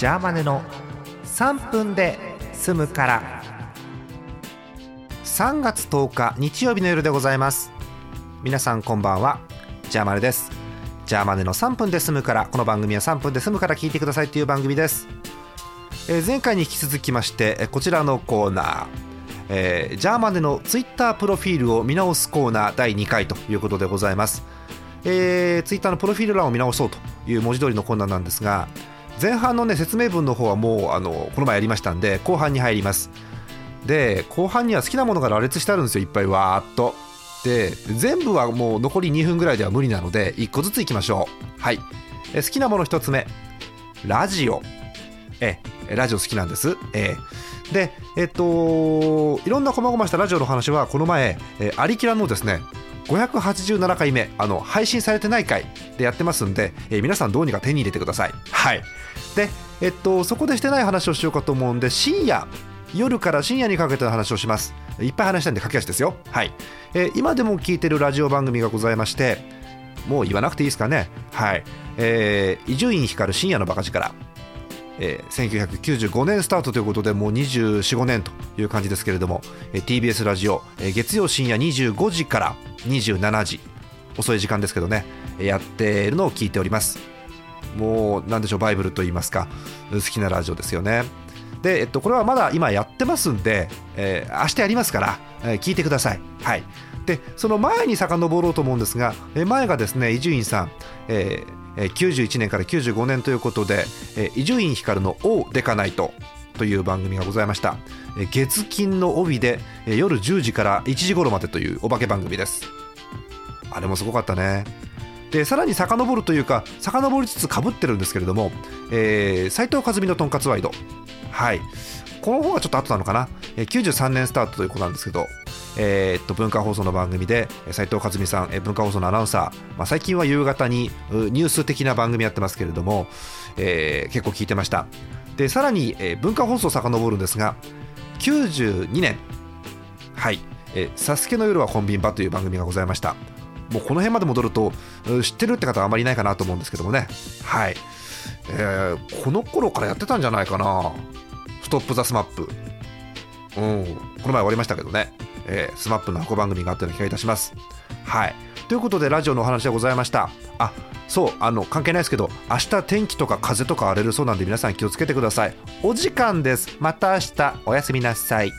ジャーマネの3分で済むから。3月10日日曜日の夜でございます。皆さんこんばんは。ジャーマネです。ジャーマネの3分で済むから。この番組は3分で済むから聞いてくださいという番組です、えー前回に引き続きましてえこちらのコーナー。えージャーマネのツイッタープロフィールを見直すコーナー第2回ということでございます、えー、ツイッターのプロフィール欄を見直そうという文字通りのコーナーなんですが前半のね説明文の方はもうあのこの前やりましたんで後半に入ります。で後半には好きなものが羅列してあるんですよいっぱいわーっと。で全部はもう残り2分ぐらいでは無理なので1個ずついきましょう。はい。え好きなもの1つ目。ラジオ。えラジオ好きなんです。え。でえっといろんな細々したラジオの話はこの前えアリキラのですね587回目あの配信されてない回でやってますんで、えー皆さんどうにか手に入れてください。はい。でえっとそこでしてない話をしようかと思うんで深夜夜から深夜にかけての話をします。いっぱい話したんで駆け足ですよ。はい、えー今でも聞いてるラジオ番組がございましてもう言わなくていいですかね。はい。伊集院光深夜のバカ力。えー1995年スタートということでもう245年という感じですけれども、えー TBS ラジオ、えー月曜深夜25時から27時遅い時間ですけどねやっているのを聞いております。もうなんでしょうバイブルと言いますか好きなラジオですよね。で、えっと、これはまだ今やってますんで、えー明日やりますから、えー聞いてください。はい。でその前に遡ろうと思うんですが、えー前がですね伊集院さん、えーえー91年から95年ということで伊集院光の「オーデカナイト」という番組がございました。え月金の帯でえ夜10時から1時頃までというお化け番組です。あれもすごかったね。でさらに遡るというか遡りつつかぶってるんですけれども、えー、藤和美のとんかつワイド。はい。この方がちょっと後なのかな、えー93年スタートということなんですけど、えーっと文化放送の番組でえー斉藤和美さん、え文化放送のアナウンサー、まあ、最近は夕方にニュース的な番組やってますけれども、えー結構聞いてました。でさらに、え文化放送遡るんですが92年。はい「えーサスケの夜はコンビニ場」という番組がございました。もうこの辺まで戻ると知ってるって方はあまりいないかなと思うんですけどもね。はい、えーこの頃からやってたんじゃないかな。ストップ・ザ・スマップ。うん。この前終わりましたけどね、えー、スマップの箱番組があったような気がいたします。はい。ということでラジオのお話でございました。あそうあの関係ないですけど明日天気とか風とか荒れるそうなんで皆さん気をつけてください。お時間です。また明日。おやすみなさい。